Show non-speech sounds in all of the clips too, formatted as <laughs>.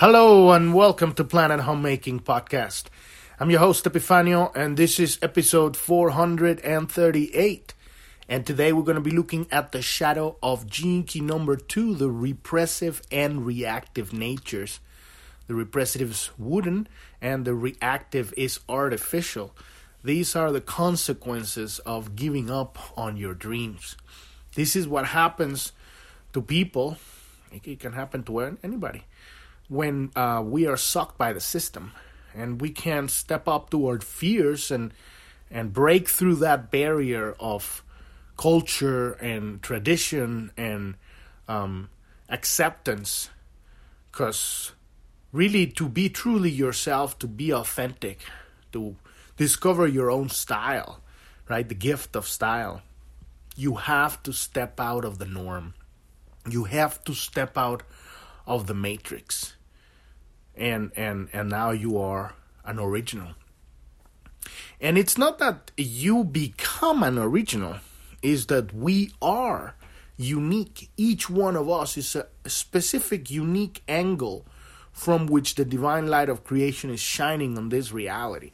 Hello and welcome to Planet Homemaking Podcast. I'm your host Epifanio and this is episode 438. And today we're going to be looking at the shadow of gene key number 2, the repressive and reactive natures. The repressive is wooden and the reactive is artificial. These are the consequences of giving up on your dreams. This is what happens to people. It can happen to anybody when uh, we are sucked by the system and we can't step up to our fears and and break through that barrier of culture and tradition and um, acceptance. Because really to be truly yourself to be authentic to discover your own style right? The gift of style. You have to step out of the norm. You have to step out of the matrix and and and now you are an original. And it's not that you become an original is that we are unique. Each one of us is a specific unique angle from which the divine light of creation is shining on this reality.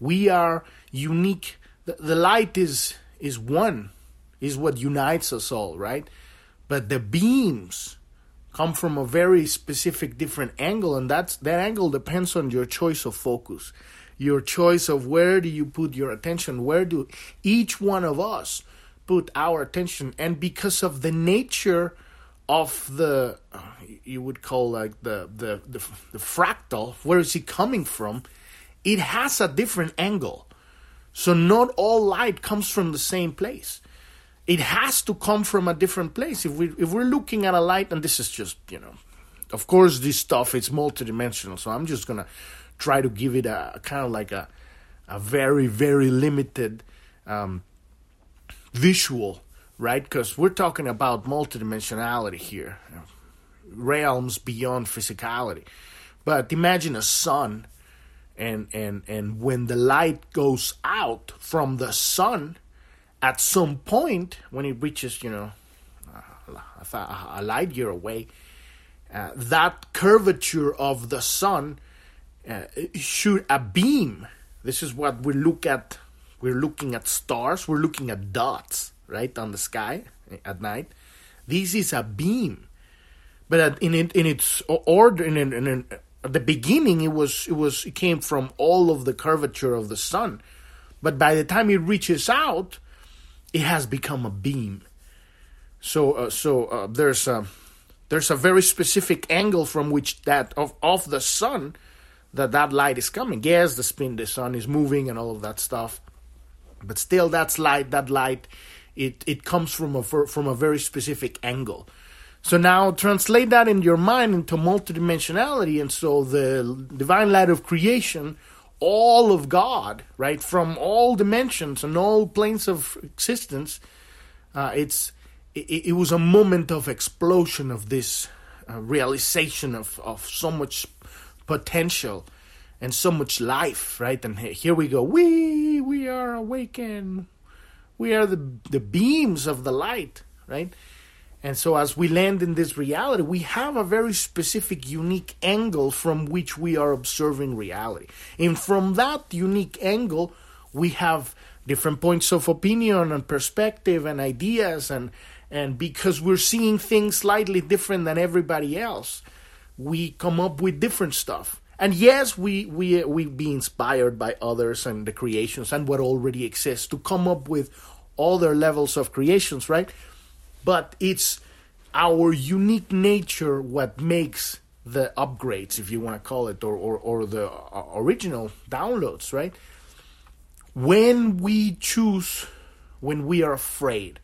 We are unique. The, the light is is one is what unites us all right? But the beams come from a very specific different angle and that's that angle depends on your choice of focus your choice of where do you put your attention where do each one of us put our attention and because of the nature of the uh, you would call like the, the the the fractal where is it coming from? It has a different angle. So not all light comes from the same place it has to come from a different place. If we if we're looking at a light, and this is just you know, of course this stuff it's multidimensional. So I'm just gonna try to give it a, a kind of like a a very very limited um, visual, right? Because we're talking about multidimensionality here, realms beyond physicality. But imagine a sun, and and and when the light goes out from the sun at some point when it reaches, you know, a, light year away, uh, that curvature of the sun uh, should a beam. This is what we look at. We're looking at stars. We're looking at dots, right, on the sky at night. This is a beam, but in it, in its order, in, in, in at the beginning, it was it was it came from all of the curvature of the sun, but by the time it reaches out, it has become a beam. So uh, so uh, there's a there's a very specific angle from which that of of the sun that that light is coming. Yes, the spin the sun is moving and all of that stuff, but still that's light. That light it it comes from a from a very specific angle. So now translate that in your mind into multidimensionality, and so the divine light of creation all of God, right, from all dimensions and all planes of existence, uh, it's it, it, was a moment of explosion of this uh, realization of, of so much potential and so much life, right? And here we go. We we are awakened. We are the the beams of the light, right? And so, as we land in this reality, we have a very specific, unique angle from which we are observing reality. And from that unique angle, we have different points of opinion and perspective and ideas. And, and because we're seeing things slightly different than everybody else, we come up with different stuff. And yes, we, we, we be inspired by others and the creations and what already exists to come up with other levels of creations, right? But it's our unique nature what makes the upgrades, if you want to call it, or, or, or the uh, original downloads, right? When we choose, when we are afraid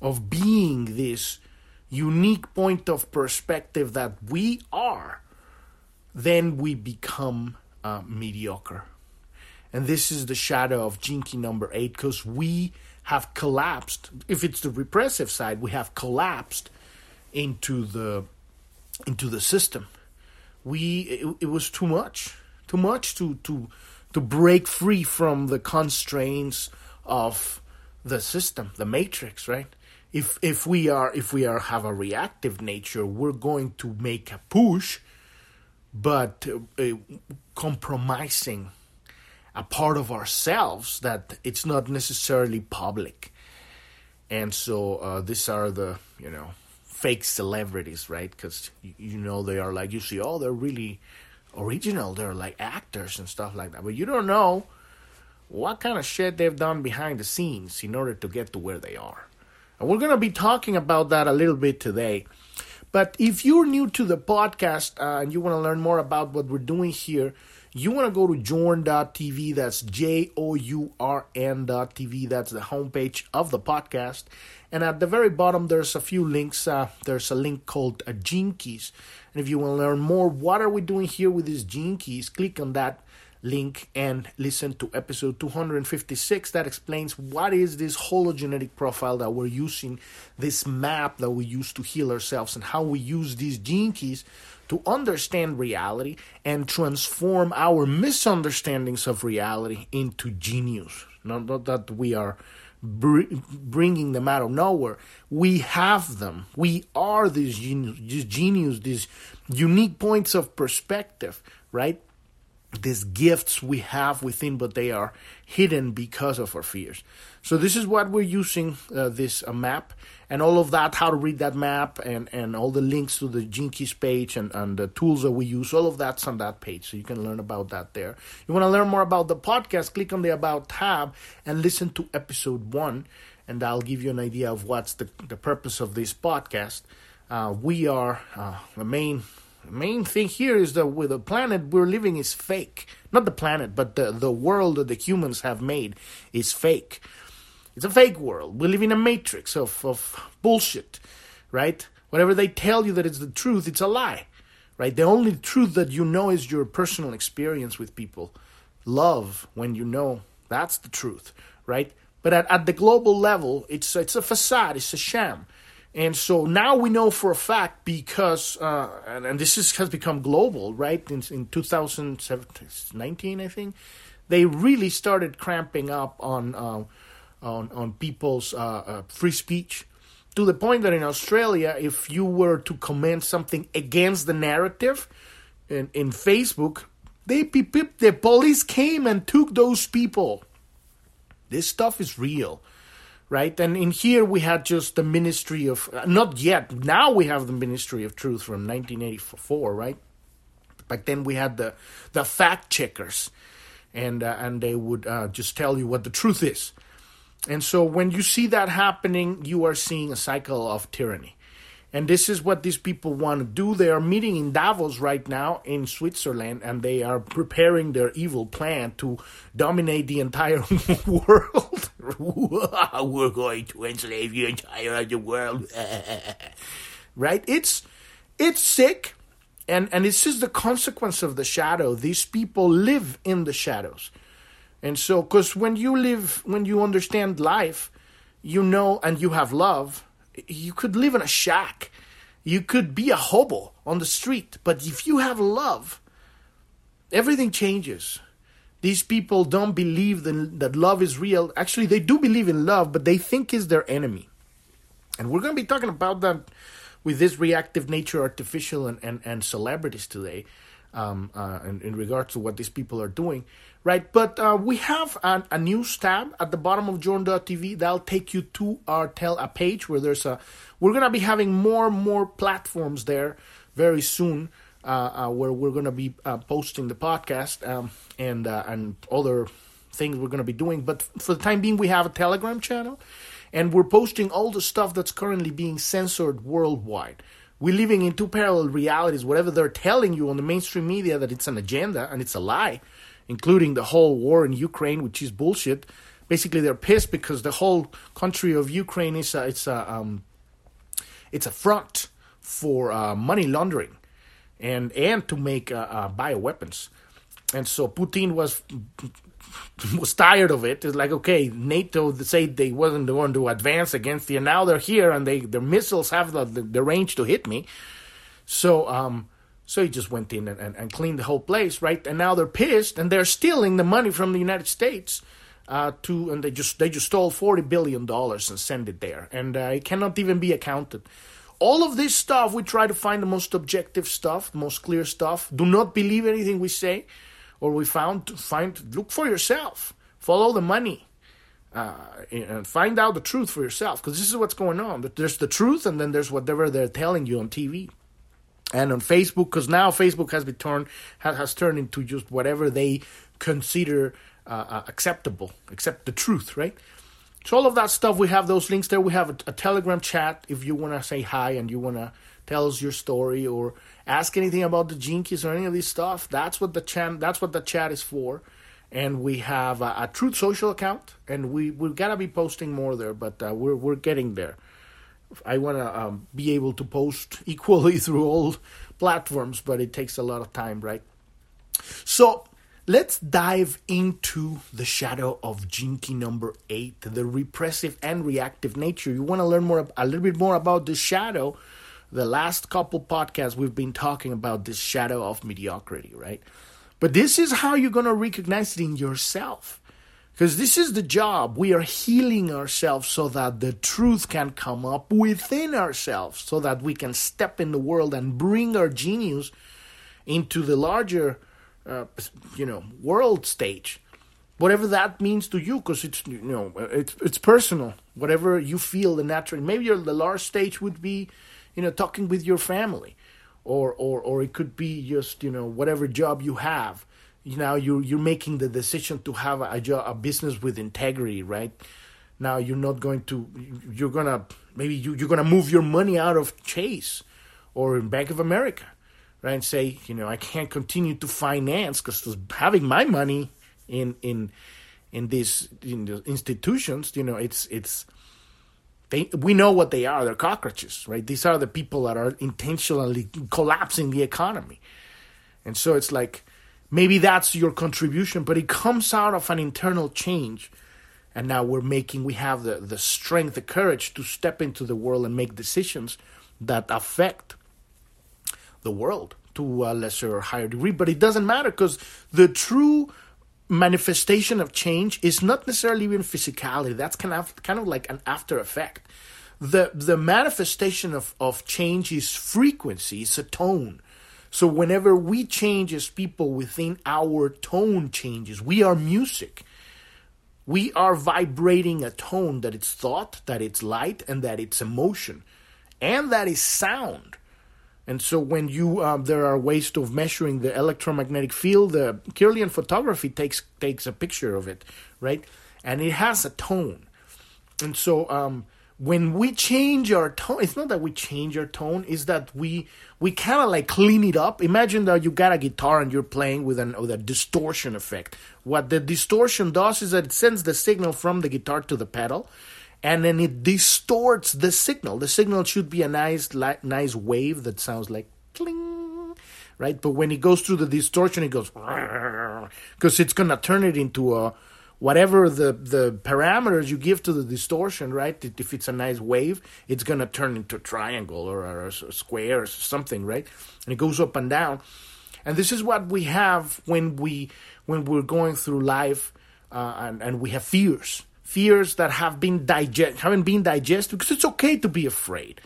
of being this unique point of perspective that we are, then we become uh, mediocre. And this is the shadow of Key number eight because we have collapsed. If it's the repressive side, we have collapsed into the into the system. We it, it was too much, too much to to to break free from the constraints of the system, the matrix, right? If if we are if we are have a reactive nature, we're going to make a push, but uh, compromising a part of ourselves that it's not necessarily public. And so uh, these are the, you know, fake celebrities, right? Because you, know they are like, you see, oh, they're really original. They're like actors and stuff like that. But you don't know what kind of shit they've done behind the scenes in order to get to where they are. And we're going to be talking about that a little bit today. But if you're new to the podcast uh, and you want to learn more about what we're doing here, you want to go to journ.tv. That's J O U R N.tv. That's the homepage of the podcast. And at the very bottom, there's a few links. Uh, there's a link called uh, Gene Keys. And if you want to learn more, what are we doing here with these Gene Keys? Click on that link and listen to episode 256 that explains what is this hologenetic profile that we're using, this map that we use to heal ourselves, and how we use these gene keys to understand reality and transform our misunderstandings of reality into genius. Not, not that we are br- bringing them out of nowhere. We have them. We are these genius, these genius, these unique points of perspective, right? These gifts we have within, but they are hidden because of our fears. So this is what we're using uh, this uh, map and all of that, how to read that map and, and all the links to the Gene Keys page and, and the tools that we use, all of that's on that page. So you can learn about that there. You want to learn more about the podcast, click on the About tab and listen to episode one. And I'll give you an idea of what's the, the purpose of this podcast. Uh, we are uh, the main the main thing here is that with the planet we're living is fake. Not the planet, but the, the world that the humans have made is fake. It's a fake world. We live in a matrix of, of bullshit, right? Whatever they tell you that it's the truth, it's a lie, right? The only truth that you know is your personal experience with people. Love when you know that's the truth, right? But at, at the global level, it's it's a facade, it's a sham. And so now we know for a fact because, uh, and, and, this is, has become global, right? In, in 2019, I think, they really started cramping up on uh, on, on people's uh, uh, free speech to the point that in Australia, if you were to comment something against the narrative in, in Facebook, they the police came and took those people. This stuff is real right? And in here we had just the Ministry of not yet. Now we have the Ministry of Truth from 1984, right? Back then we had the the fact checkers, and uh, and they would uh, just tell you what the truth is. And so when you see that happening, you are seeing a cycle of tyranny. And this is what these people want to do. They are meeting in Davos right now in Switzerland, and they are preparing their evil plan to dominate the entire <laughs> world. <laughs> We're going to enslave the entire world. <laughs> right? It's it's sick, and and it's just the consequence of the shadow. These people live in the shadows, and so because when you live, when you understand life, you know, and you have love you could live in a shack. You could be a hobo on the street. But if you have love, everything changes. These people don't believe that, that love is real. Actually, they do believe in love, but they think is their enemy. And we're going to be talking about that with this reactive nature, artificial, and, and, and celebrities today um, uh, in, in regards to what these people are doing right? But uh, we have a news tab at the bottom of Journ.tv that'll take you to our tell a page where there's a. We're gonna be having more and more platforms there very soon. Uh, uh, where we're going to be uh, posting the podcast um, and and other things we're going to be doing. But for the time being, we have a Telegram channel, and we're posting all the stuff that's currently being censored worldwide. We're living in two parallel realities. Whatever they're telling you on the mainstream media that it's an agenda and it's a lie, including the whole war in Ukraine, which is bullshit. Basically, they're pissed because the whole country of Ukraine is a, it's a um, it's a front for uh, money laundering and and to make uh, uh, bioweapons. And so Putin was <laughs> was tired of it. It's like okay, NATO said they wasn't going to advance against you, and now they're here and they their missiles have the, the, the range to hit me. So um, so he just went in and, and, and, cleaned the whole place, right? And now they're pissed and they're stealing the money from the United States uh, to, and they just they just stole forty billion dollars and sent it there, and uh, it cannot even be accounted. All of this stuff, we try to find the most objective stuff, most clear stuff. Do not believe anything we say or we found. Find look for yourself. Follow the money. Uh, and find out the truth for yourself because this is what's going on. There's the truth, and then there's whatever they're telling you on TV and on Facebook because now Facebook has been turned has, turned into just whatever they consider uh, uh, acceptable, except the truth, right? So all of that stuff, we have those links there. We have a, a Telegram chat if you want to say hi and you want to tell us your story or ask anything about the Gene Keys or any of this stuff. That's what the chat. That's what the chat is for. And we have a, a Truth Social account, and we we gotta be posting more there, but uh, we're we're getting there. I want to um, be able to post <laughs> equally through all platforms, but it takes a lot of time, right? So Let's dive into the shadow of Gene Key number eight, the repressive and reactive nature. You want to learn more, a little bit more about the shadow. The last couple podcasts we've been talking about this shadow of mediocrity, right? But this is how you're going to recognize it in yourself. Because this is the job. We are healing ourselves so that the truth can come up within ourselves, so that we can step in the world and bring our genius into the larger uh, you know world stage whatever that means to you because it's you know it's it's personal whatever you feel the natural maybe the large stage would be you know talking with your family or or or it could be just you know whatever job you have. You know you you're making the decision to have a job a business with integrity right? Now you're not going to you're gonna maybe you, you're gonna move your money out of chase or in bank of america right, and say, you know, I can't continue to finance because having my money in in in these in the institutions, you know, it's it's they we know what they are. They're cockroaches, right? These are the people that are intentionally collapsing the economy, and so it's like maybe that's your contribution, but it comes out of an internal change. And now we're making, we have the, the strength, the courage to step into the world and make decisions that affect the world to a lesser or higher degree, but it doesn't matter because the true manifestation of change is not necessarily even physicality. That's kind of kind of like an after effect. The the manifestation of, of change is frequency, it's a tone. So whenever we change as people within our tone changes, we are music. We are vibrating a tone that it's thought, that it's light, and that it's emotion, and that is sound. And so when you um, there are ways of measuring the electromagnetic field, the Kirlian photography takes takes a picture of it, right? And it has a tone. And so um, when we change our tone, it's not that we change our tone, it's that we we kind of like clean it up. Imagine that you got a guitar and you're playing with an with a distortion effect. What the distortion does is that it sends the signal from the guitar to the pedal and then it distorts the signal. The signal should be a nice, li- nice wave that sounds like cling, right? But when it goes through the distortion, it goes because it's gonna turn it into a whatever the the parameters you give to the distortion, right? If it's a nice wave, it's gonna turn into a triangle or a, square or something, right? And it goes up and down. And this is what we have when we when we're going through life uh, and and we have fears fears that have been digest haven't been digested because it's okay to be afraid,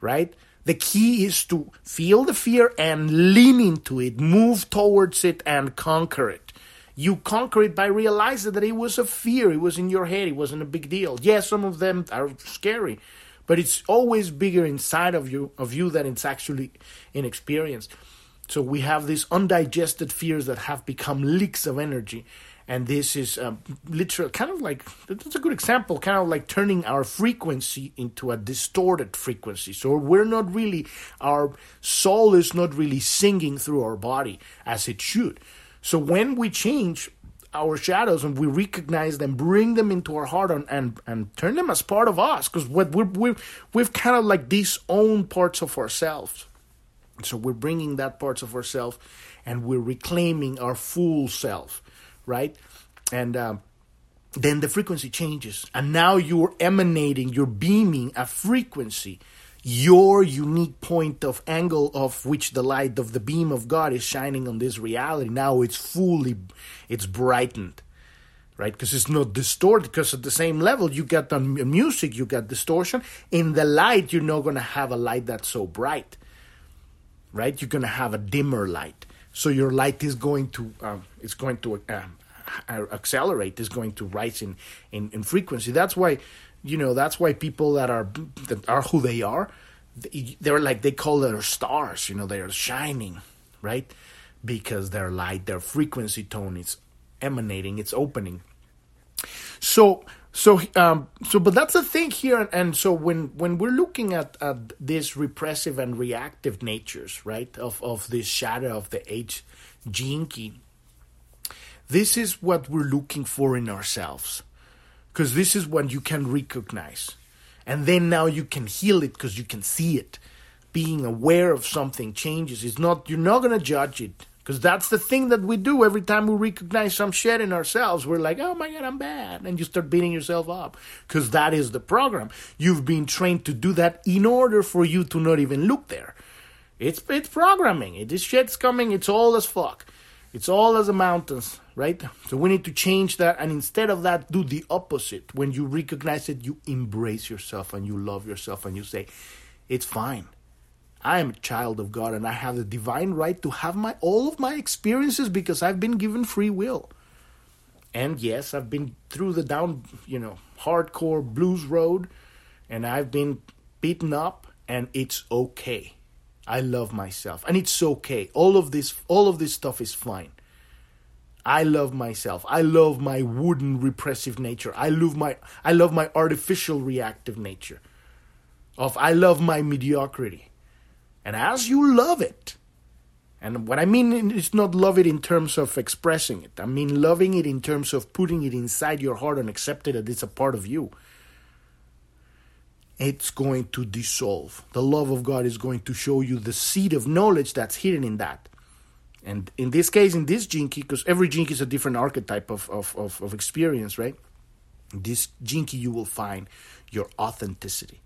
right? The key is to feel the fear and lean into it, move towards it and conquer it. You conquer it by realizing that it was a fear, it was in your head, it wasn't a big deal. Yes, some of them are scary, but it's always bigger inside of you of you than it's actually in experience. So we have these undigested fears that have become leaks of energy and this is um, literally kind of like that's a good example kind of like turning our frequency into a distorted frequency. So we're not really our soul is not really singing through our body as it should. So when we change our shadows and we recognize them bring them into our heart and and, and turn them as part of us because what we're, we're we've kind of like own parts of ourselves. So we're bringing that parts of ourselves and we're reclaiming our full self right? And um, then the frequency changes, and now you're emanating, you're beaming a frequency, your unique point of angle of which the light of the beam of God is shining on this reality. Now it's fully, it's brightened. right? Because it's not distorted. Because at the same level, you get the music, you get distortion. In the light, you're not going to have a light that's so bright, right? You're going to have a dimmer light. So your light is going to um, it's going to um, accelerate. Is going to rise in, in in frequency. That's why, you know, that's why people that are that are who they are, they're like they call their stars. You know, they are shining, right? Because their light, their frequency tone is emanating, it's opening. So so um, so but that's the thing here and so when when we're looking at, at this repressive and reactive natures right of of this shadow of the age key this is what we're looking for in ourselves. Because this is what you can recognize. And then now you can heal it because you can see it. Being aware of something changes. It's not you're not going to judge it because that's the thing that we do every time we recognize some shit in ourselves. We're like, oh my God, I'm bad. And you start beating yourself up. Because that is the program. You've been trained to do that in order for you to not even look there. It's, it's programming. This shit's coming. It's all as fuck. It's all as the mountains, right? So we need to change that. And instead of that, do the opposite. When you recognize it, you embrace yourself and you love yourself and you say, it's fine. I am a child of God and I have the divine right to have my all of my experiences because I've been given free will. And yes, I've been through the down, you know, hardcore blues road and I've been beaten up and it's okay. I love myself and it's okay. All of this all of this stuff is fine. I love myself. I love my wooden repressive nature. I love my I love my artificial reactive nature. Of I love my mediocrity. And as you love it, and what I mean is not love it in terms of expressing it, I mean loving it in terms of putting it inside your heart and accepting that it's a part of you. It's going to dissolve. The love of God is going to show you the seed of knowledge that's hidden in that. And in this case, in this key, because every key is a different archetype of, of, of, of experience, right? This key, you will find your authenticity,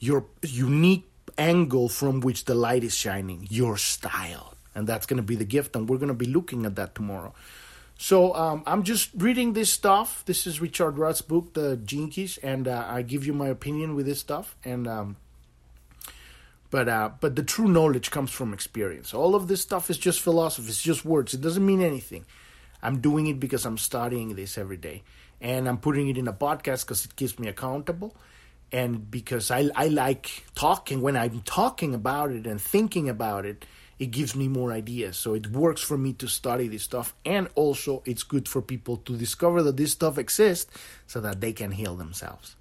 your unique angle from which the light is shining, your style. And that's going to be the gift, and we're going to be looking at that tomorrow. So um, I'm just reading this stuff. This is Richard Rudd's book, The Keys, and uh, I give you my opinion with this stuff. And um, but uh, but the true knowledge comes from experience. All of this stuff is just philosophy. It's just words. It doesn't mean anything. I'm doing it because I'm studying this every day, and I'm putting it in a podcast because it keeps me accountable and because I, I like talking when i'm talking about it and thinking about it it gives me more ideas so it works for me to study this stuff and also it's good for people to discover that this stuff exists so that they can heal themselves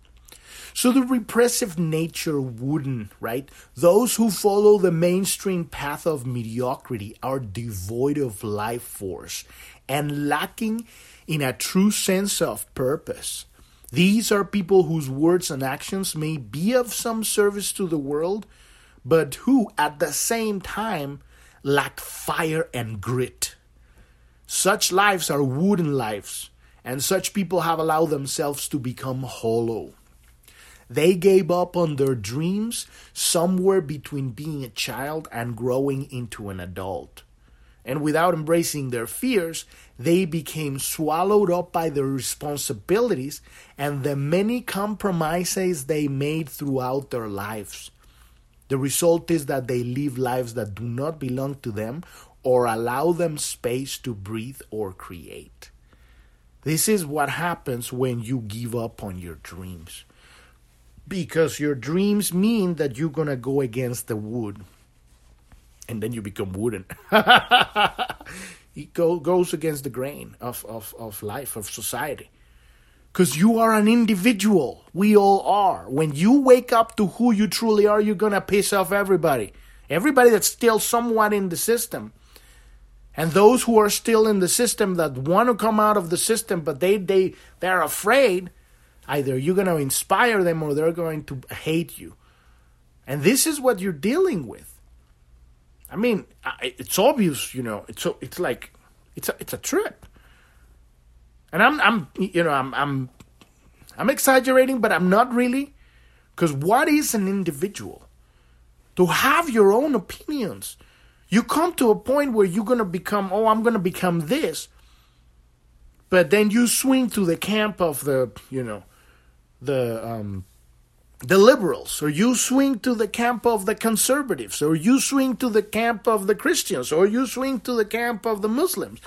so the repressive nature wooden, right? Those who follow the mainstream path of mediocrity are devoid of life force and lacking in a true sense of purpose. These are people whose words and actions may be of some service to the world, but who at the same time lack fire and grit. Such lives are wooden lives, and such people have allowed themselves to become hollow. They gave up on their dreams somewhere between being a child and growing into an adult and without embracing their fears, they became swallowed up by their responsibilities and the many compromises they made throughout their lives. The result is that they live lives that do not belong to them or allow them space to breathe or create. This is what happens when you give up on your dreams. Because your dreams mean that you're going to go against the wood and then you become wooden. <laughs> it go, goes against the grain of, of, of life, of society. Because you are an individual. We all are. When you wake up to who you truly are, you're going to piss off everybody. Everybody that's still somewhat in the system. And those who are still in the system that want to come out of the system, but they, they, they're afraid, either you're going to inspire them or they're going to hate you. And this is what you're dealing with. I mean, it's obvious, you know. It's it's like it's a it's a trip, and I'm I'm you know I'm I'm I'm exaggerating, but I'm not really, because what is an individual? To have your own opinions, you come to a point where you're gonna become oh I'm gonna become this, but then you swing to the camp of the you know the um, the liberals, or you swing to the camp of the conservatives, or you swing to the camp of the Christians, or you swing to the camp of the Muslims.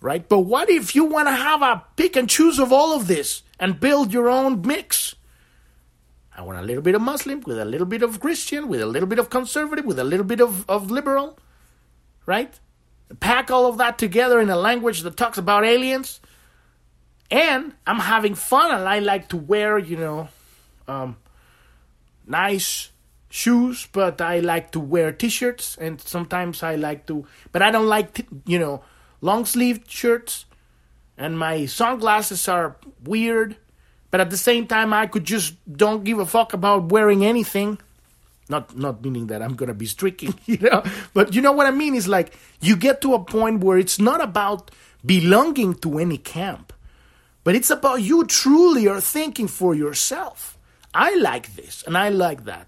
Right? But what if you want to have a pick and choose of all of this and build your own mix? I want a little bit of Muslim with a little bit of Christian, with a little bit of conservative, with a little bit of, of liberal. Right? Pack all of that together in a language that talks about aliens. And I'm having fun and I like to wear, you know, um, nice shoes, but I like to wear t-shirts, and sometimes I like to, but I don't like, t- you know, long sleeve shirts, and my sunglasses are weird, but at the same time I could just don't give a fuck about wearing anything. Not not meaning that I'm gonna be streaking, <laughs> you know, but you know what I mean is like you get to a point where it's not about belonging to any camp, but it's about you truly are thinking for yourself. I like this and I like that.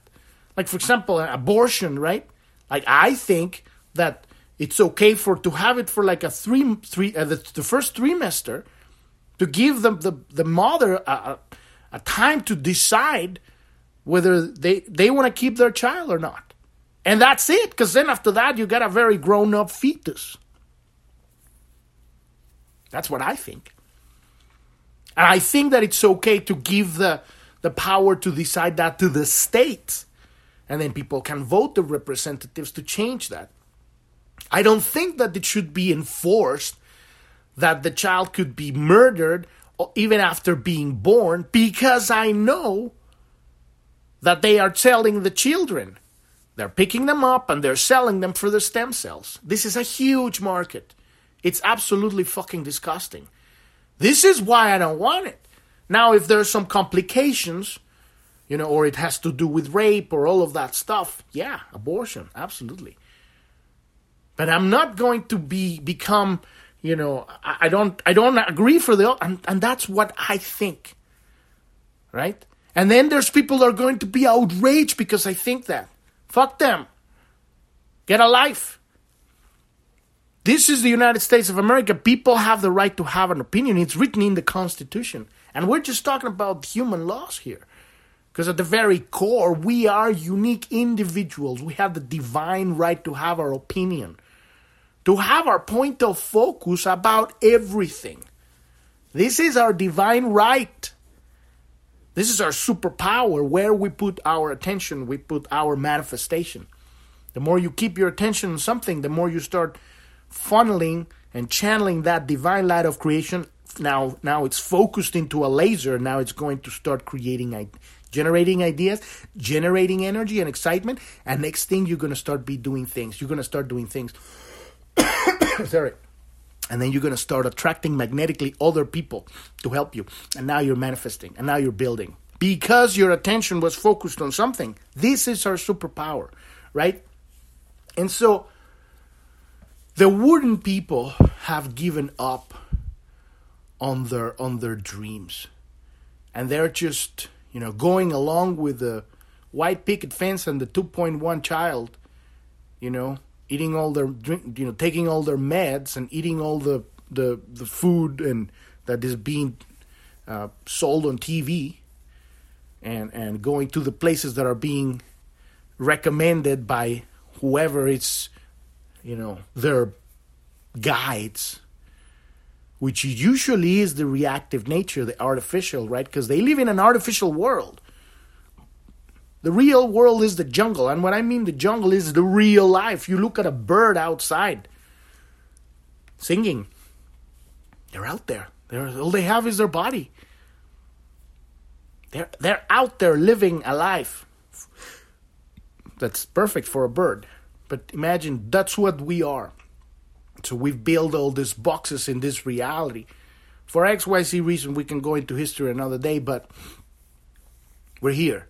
Like for example, abortion, right? Like I think that it's okay for to have it for like a three three uh, the, the first trimester to give them the the mother a, a, time to decide whether they they want to keep their child or not. And that's it because then after that you got a very grown up fetus. That's what I think. And I think that it's okay to give the the power to decide that to the state. And then people can vote the representatives to change that. I don't think that it should be enforced that the child could be murdered even after being born because I know that they are selling the children. They're picking them up and they're selling them for the stem cells. This is a huge market. It's absolutely fucking disgusting. This is why I don't want it. Now, if there's some complications, you know, or it has to do with rape or all of that stuff, yeah, abortion, absolutely. But I'm not going to be become, you know, I, I don't I don't agree for the and, and that's what I think. Right? And then there's people that are going to be outraged because I think that. Fuck them. Get a life. This is the United States of America. People have the right to have an opinion. It's written in the Constitution. And we're just talking about human laws here. Because at the very core, we are unique individuals. We have the divine right to have our opinion, to have our point of focus about everything. This is our divine right. This is our superpower. Where we put our attention, we put our manifestation. The more you keep your attention on something, the more you start funneling and channeling that divine light of creation now now it's focused into a laser. Now it's going to start creating generating ideas generating energy and excitement. And next thing you're going to start be doing things. You're going to start doing things. <coughs> Sorry. And then you're going to start attracting magnetically other people to help you. And now you're manifesting. And now you're building. Because your attention was focused on something this is our superpower right? And so the wooden people have given up on their on their dreams, and they're just you know going along with the white picket fence and the 2.1 child, you know, eating all their drink, you know, taking all their meds and eating all the the the food and that is being uh, sold on TV, and and going to the places that are being recommended by whoever it's, you know, their guides which usually is the reactive nature, the artificial, right? Because they live in an artificial world. The real world is the jungle. And what I mean the jungle is the real life. You look at a bird outside singing, they're out there. They're, all they have is their body. They're, they're out there living a life that's perfect for a bird. But imagine that's what we are. So we've built all these boxes in this reality. For XYZ reason, we can go into history another day, but we're here.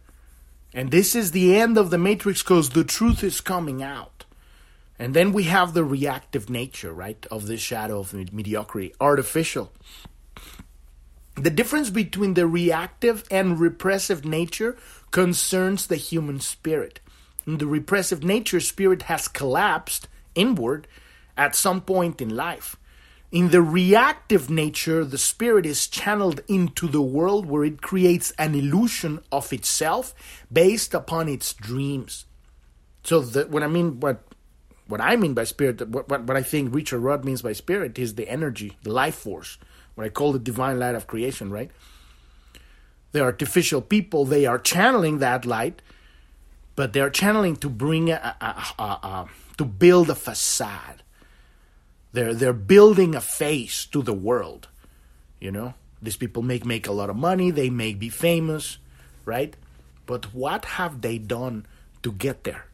And this is the end of the matrix because the truth is coming out. And then we have the reactive nature, right, of the shadow of mediocrity, artificial. The difference between the reactive and repressive nature concerns the human spirit. In the repressive nature, spirit has collapsed inward at some point in life. In the reactive nature, the spirit is channeled into the world where it creates an illusion of itself based upon its dreams. So, the, what I mean, what what I mean by spirit, what, what, what I think Richard Rudd means by spirit is the energy, the life force, what I call the divine light of creation, right? The artificial people, they are channeling that light, but they're channeling to bring a, a, a, to build a facade they're they're building a face to the world. You know, these people make make a lot of money. They may be famous, right? But what have they done to get there?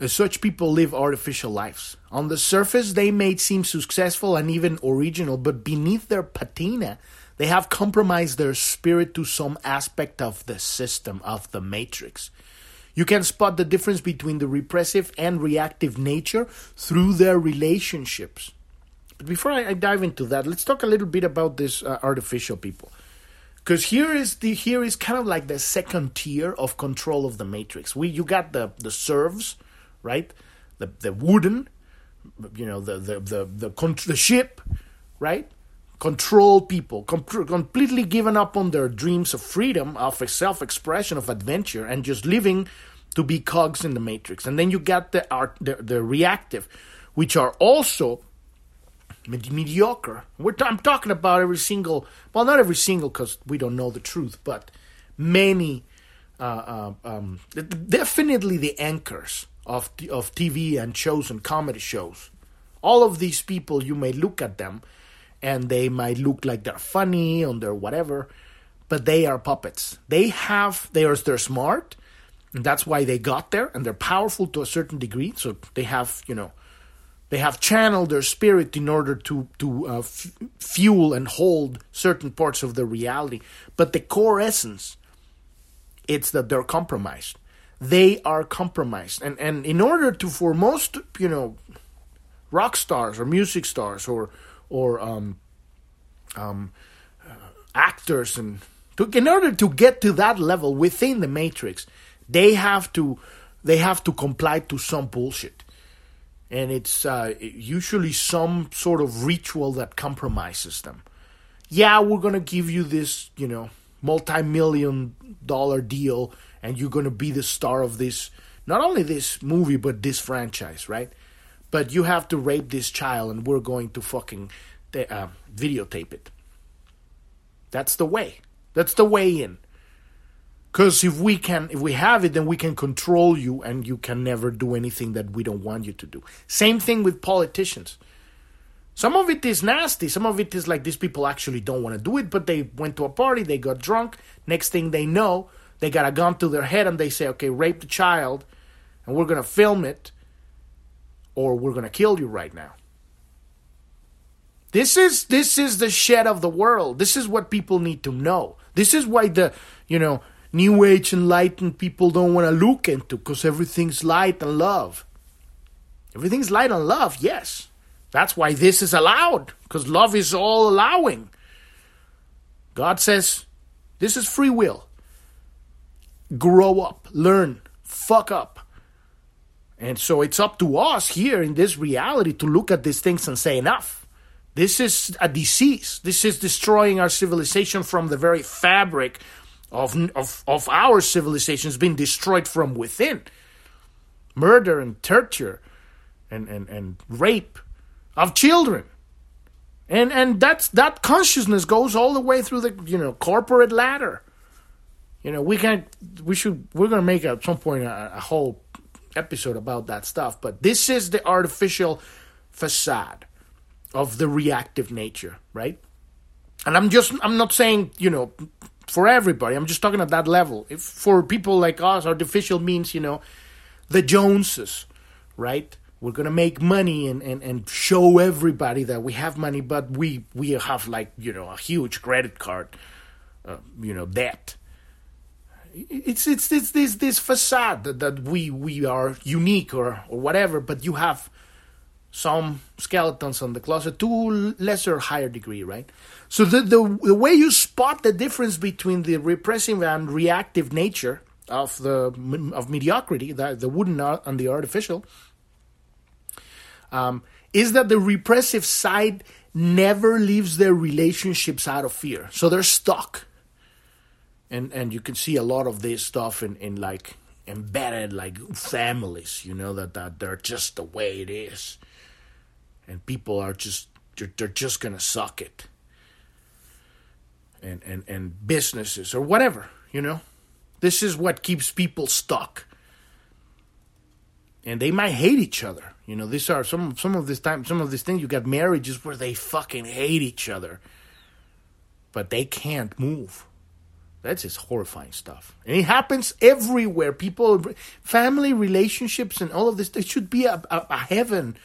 As such people live artificial lives. On the surface, they may seem successful and even original, but beneath their patina, they have compromised their spirit to some aspect of the system, of the matrix. You can spot the difference between the repressive and reactive nature through their relationships. But before I, dive into that, let's talk a little bit about this uh, artificial people. Because here is the here is kind of like the second tier of control of the matrix. We you got the the serfs, right? The the wooden, you know, the the the the, the ship, right? Control people, com- completely given up on their dreams of freedom, of self expression, of adventure, and just living to be cogs in the matrix. And then you got the art, the, the reactive, which are also mediocre. We're t- I'm talking about every single, well, not every single because we don't know the truth, but many, uh, uh, um, definitely the anchors of of TV and shows and comedy shows. All of these people, you may look at them and they might look like they're funny on their whatever, but they are puppets. They have they are they're smart, and that's why they got there, and they're powerful to a certain degree. So they have you know they have channeled their spirit in order to to uh, f- fuel and hold certain parts of the reality. But the core essence, it's that they're compromised. They are compromised, and and in order to for most you know rock stars or music stars or or um, um, uh, actors and to, in order to get to that level within the matrix they have to they have to comply to some bullshit. And it's uh, usually some sort of ritual that compromises them. Yeah we're gonna give you this you know multi-million dollar deal and you're gonna be the star of this not only this movie but this franchise right but you have to rape this child and we're going to fucking uh, videotape it. That's the way. That's the way in. Because if we can, if we have it, then we can control you, and you can never do anything that we don't want you to do. Same thing with politicians. Some of it is nasty. Some of it is like these people actually don't want to do it, but they went to a party, they got drunk. Next thing they know, they got a gun to their head, and they say, "Okay, rape the child, and we're gonna film it, or we're gonna kill you right now." This is this is the shed of the world. This is what people need to know. This is why the you know new age enlightened people don't want to look into because everything's light and love. Everything's light and love, yes. That's why this is allowed, because love is all allowing. God says, this is free will. Grow up, learn, fuck up. And so it's up to us here in this reality to look at these things and say, enough. This is a disease. This is destroying our civilization from the very fabric of, of, of our civilization been destroyed from within. Murder and torture and, and, and rape of children. And and that's that consciousness goes all the way through the you know corporate ladder. You know, we can we should we're gonna make at some point a, a whole episode about that stuff, but this is the artificial facade of the reactive nature, right? And I'm just I'm not saying, you know, for everybody. I'm just talking at that level. If for people like us, artificial means, you know, the Joneses, right? We're gonna make money and, and, and show everybody that we have money, but we we have like you know a huge credit card, uh, you know, debt. It's it's it's this this facade that, that we we are unique or or whatever, but you have some skeletons on the closet to lesser higher degree right so the, the the way you spot the difference between the repressive and reactive nature of the of mediocrity the, the wooden and the artificial um, is that the repressive side never leaves their relationships out of fear. So they're stuck. And and you can see a lot of this stuff in, in like embedded like families, you know, that, that they're just the way it is. And people are just they're, they're just gonna suck it. And, and and businesses or whatever, you know. This is what keeps people stuck. And they might hate each other. You know, these are some some of this time some of these things you got marriages where they fucking hate each other. But they can't move. That's just horrifying stuff. And it happens everywhere. People family relationships and all of this there should be a, a, a heaven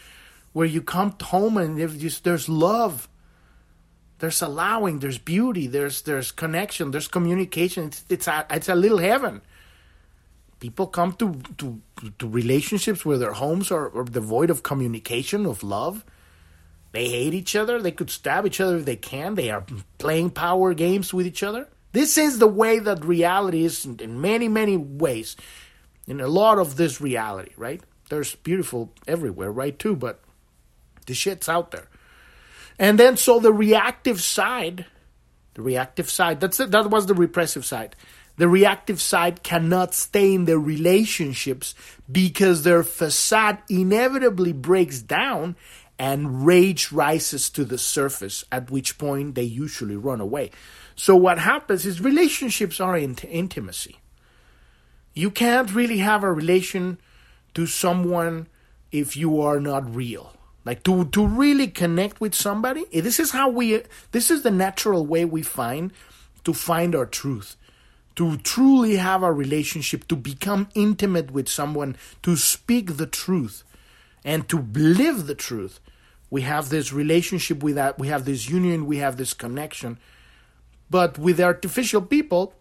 where you come home and just, there's love. There's allowing, there's beauty, there's there's connection, there's communication. It's it's a, it's a little heaven people come to, to, to relationships where their homes are, are devoid of communication, of love. They hate each other. They could stab each other if they can. They are playing power games with each other. This is the way that reality is in, many, many ways. In a lot of this reality, right? There's beautiful everywhere, right, too, but the shit's out there. And then, so the reactive side, the reactive side, that's that was the repressive side. The reactive side cannot stay in their relationships because their facade inevitably breaks down and rage rises to the surface, at which point they usually run away. So, what happens is relationships are int- intimacy. You can't really have a relation to someone if you are not real. Like to to really connect with somebody, eh, this is how we this is the natural way we find to find our truth to truly have a relationship, to become intimate with someone, to speak the truth, and to live the truth, we have this relationship with that, we have this union, we have this connection. But with artificial people,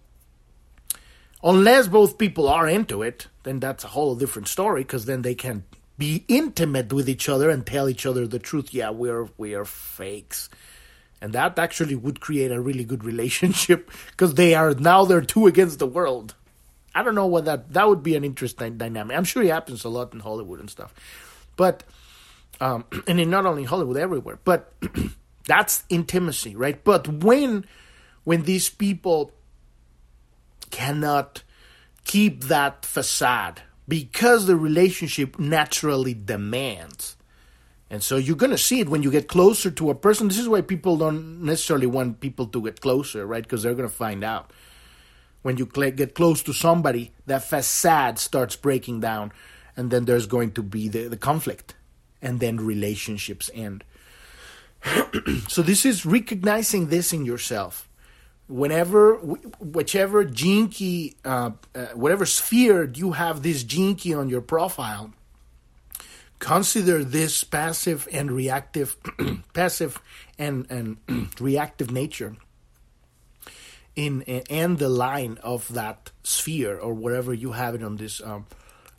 unless both people are into it, then that's a whole different story because then they can be intimate with each other and tell each other the truth. Yeah, we're we are fakes and that actually would create a really good <laughs> relationship because they are now they're two against the world. I don't know what that that would be an interesting dynamic. I'm sure it happens a lot in Hollywood and stuff, but um, <clears throat> and in not only Hollywood, everywhere. But <clears throat> that's intimacy, right? But when when these people cannot keep that facade because the relationship naturally demands and so you're going to see it when you get closer to a person. This is why people don't necessarily want people to get closer, right? Because they're going to find out. When you get close to somebody, that facade starts breaking down, and then there's going to be the, the conflict, and then relationships end. <clears throat> so this is recognizing this in yourself. Whenever, whichever Gene Key, uh, uh, whatever sphere you have this Gene Key on your profile, consider this passive and reactive <clears throat> passive and and <clears throat> reactive nature in and the line of that sphere or wherever you have it on this um,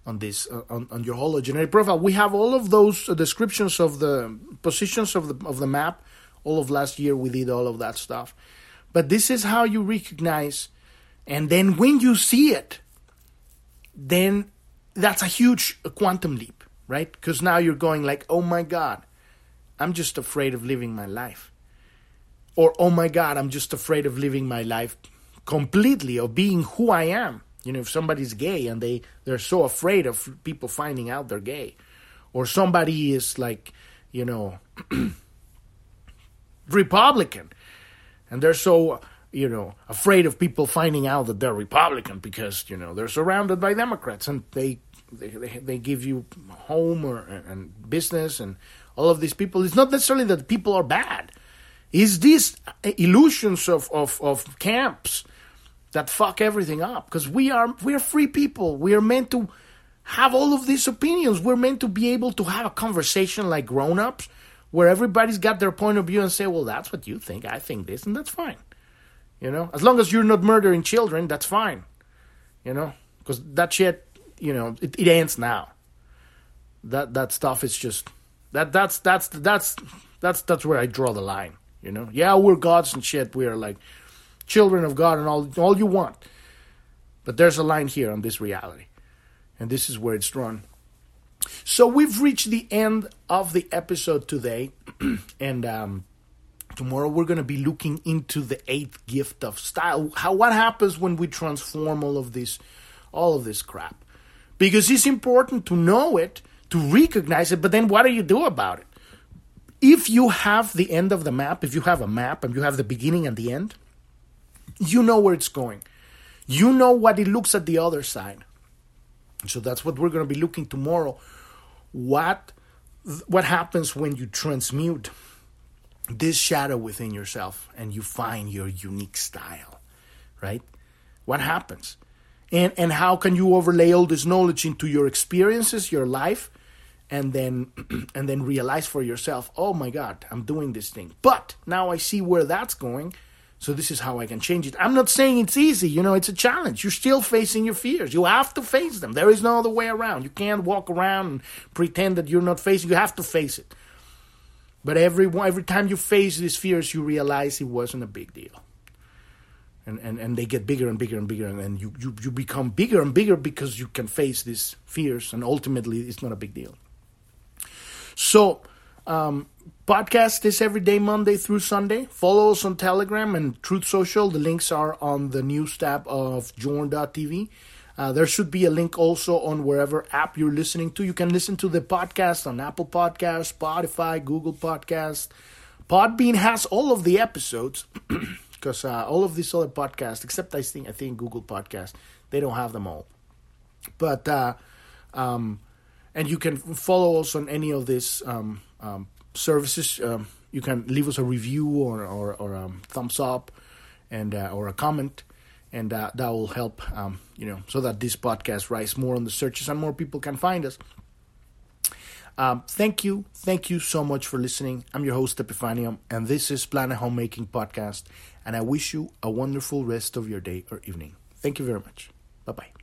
on this uh, on, on your whole hologenetic profile we have all of those uh, descriptions of the positions of the of the map all of last year we did all of that stuff but this is how you recognize and then when you see it then that's a huge quantum leap right? Because now you're going like, oh my God, I'm just afraid of living my life. Or, oh my God, I'm just afraid of living my life completely, of being who I am. You know, if somebody's gay and they, they're so afraid of people finding out they're gay. Or somebody is like, you know, <clears throat> Republican and they're so you know, afraid of people finding out that they're Republican because you know they're surrounded by Democrats and they they, they, give you home or and business and all of these people. It's not necessarily that people are bad. It's these illusions of, of, of camps that fuck everything up because we are we are free people. We are meant to have all of these opinions. We're meant to be able to have a conversation like grown ups where everybody's got their point of view and say, well, that's what you think. I think this, and that's fine. You know, as long as you're not murdering children, that's fine. You know, because that shit you know, it, it ends now. That that stuff is just that that's that's that's that's that's where I draw the line. You know, yeah, we're gods and shit. We are like children of God and all all you want, but there's a line here on this reality, and this is where it's drawn. So we've reached the end of the episode today, <clears throat> and um, tomorrow we're going to be looking into the eighth gift of style. How what happens when we transform all of this, all of this crap? Because it's important to know it, to recognize it, but then what do you do about it? If you have the end of the map, if you have a map and you have the beginning and the end, you know where it's going. You know what it looks at the other side. So that's what we're going to be looking tomorrow. What what happens when you transmute this shadow within yourself and you find your unique style, right? What happens? And and how can you overlay all this knowledge into your experiences, your life, and then <clears throat> and then realize for yourself, "Oh my god, I'm doing this thing." But now I see where that's going so this is how I can change it. I'm not saying it's easy, you know, it's a challenge. You're still facing your fears. You have to face them. There is no other way around. You can't walk around and pretend that you're not facing. You have to face it. But every every time you face these fears, you realize it wasn't a big deal. And, and, and they get bigger and bigger and bigger, and you, you, you become bigger and bigger because you can face these fears, and ultimately, it's not a big deal. So, um, podcast is every day, Monday through Sunday. Follow us on Telegram and Truth Social. The links are on the news tab of Journ.tv. Uh, there should be a link also on wherever app you're listening to. You can listen to the podcast on Apple Podcast, Spotify, Google Podcast. Podbean has all of the episodes <clears throat> because uh, all of these other podcasts, except I think I think Google Podcast, they don't have them all. But uh, um, and you can follow us on any of these um, um, services. Um, you can leave us a review or or, or a thumbs up, and uh, or a comment, and uh, that will help. Um, you know, so that this podcast rise more on the searches and more people can find us. Um, thank you, thank you so much for listening. I'm your host Epifanio, and this is Planet Homemaking Podcast. And I wish you a wonderful rest of your day or evening. Thank you very much. Bye bye.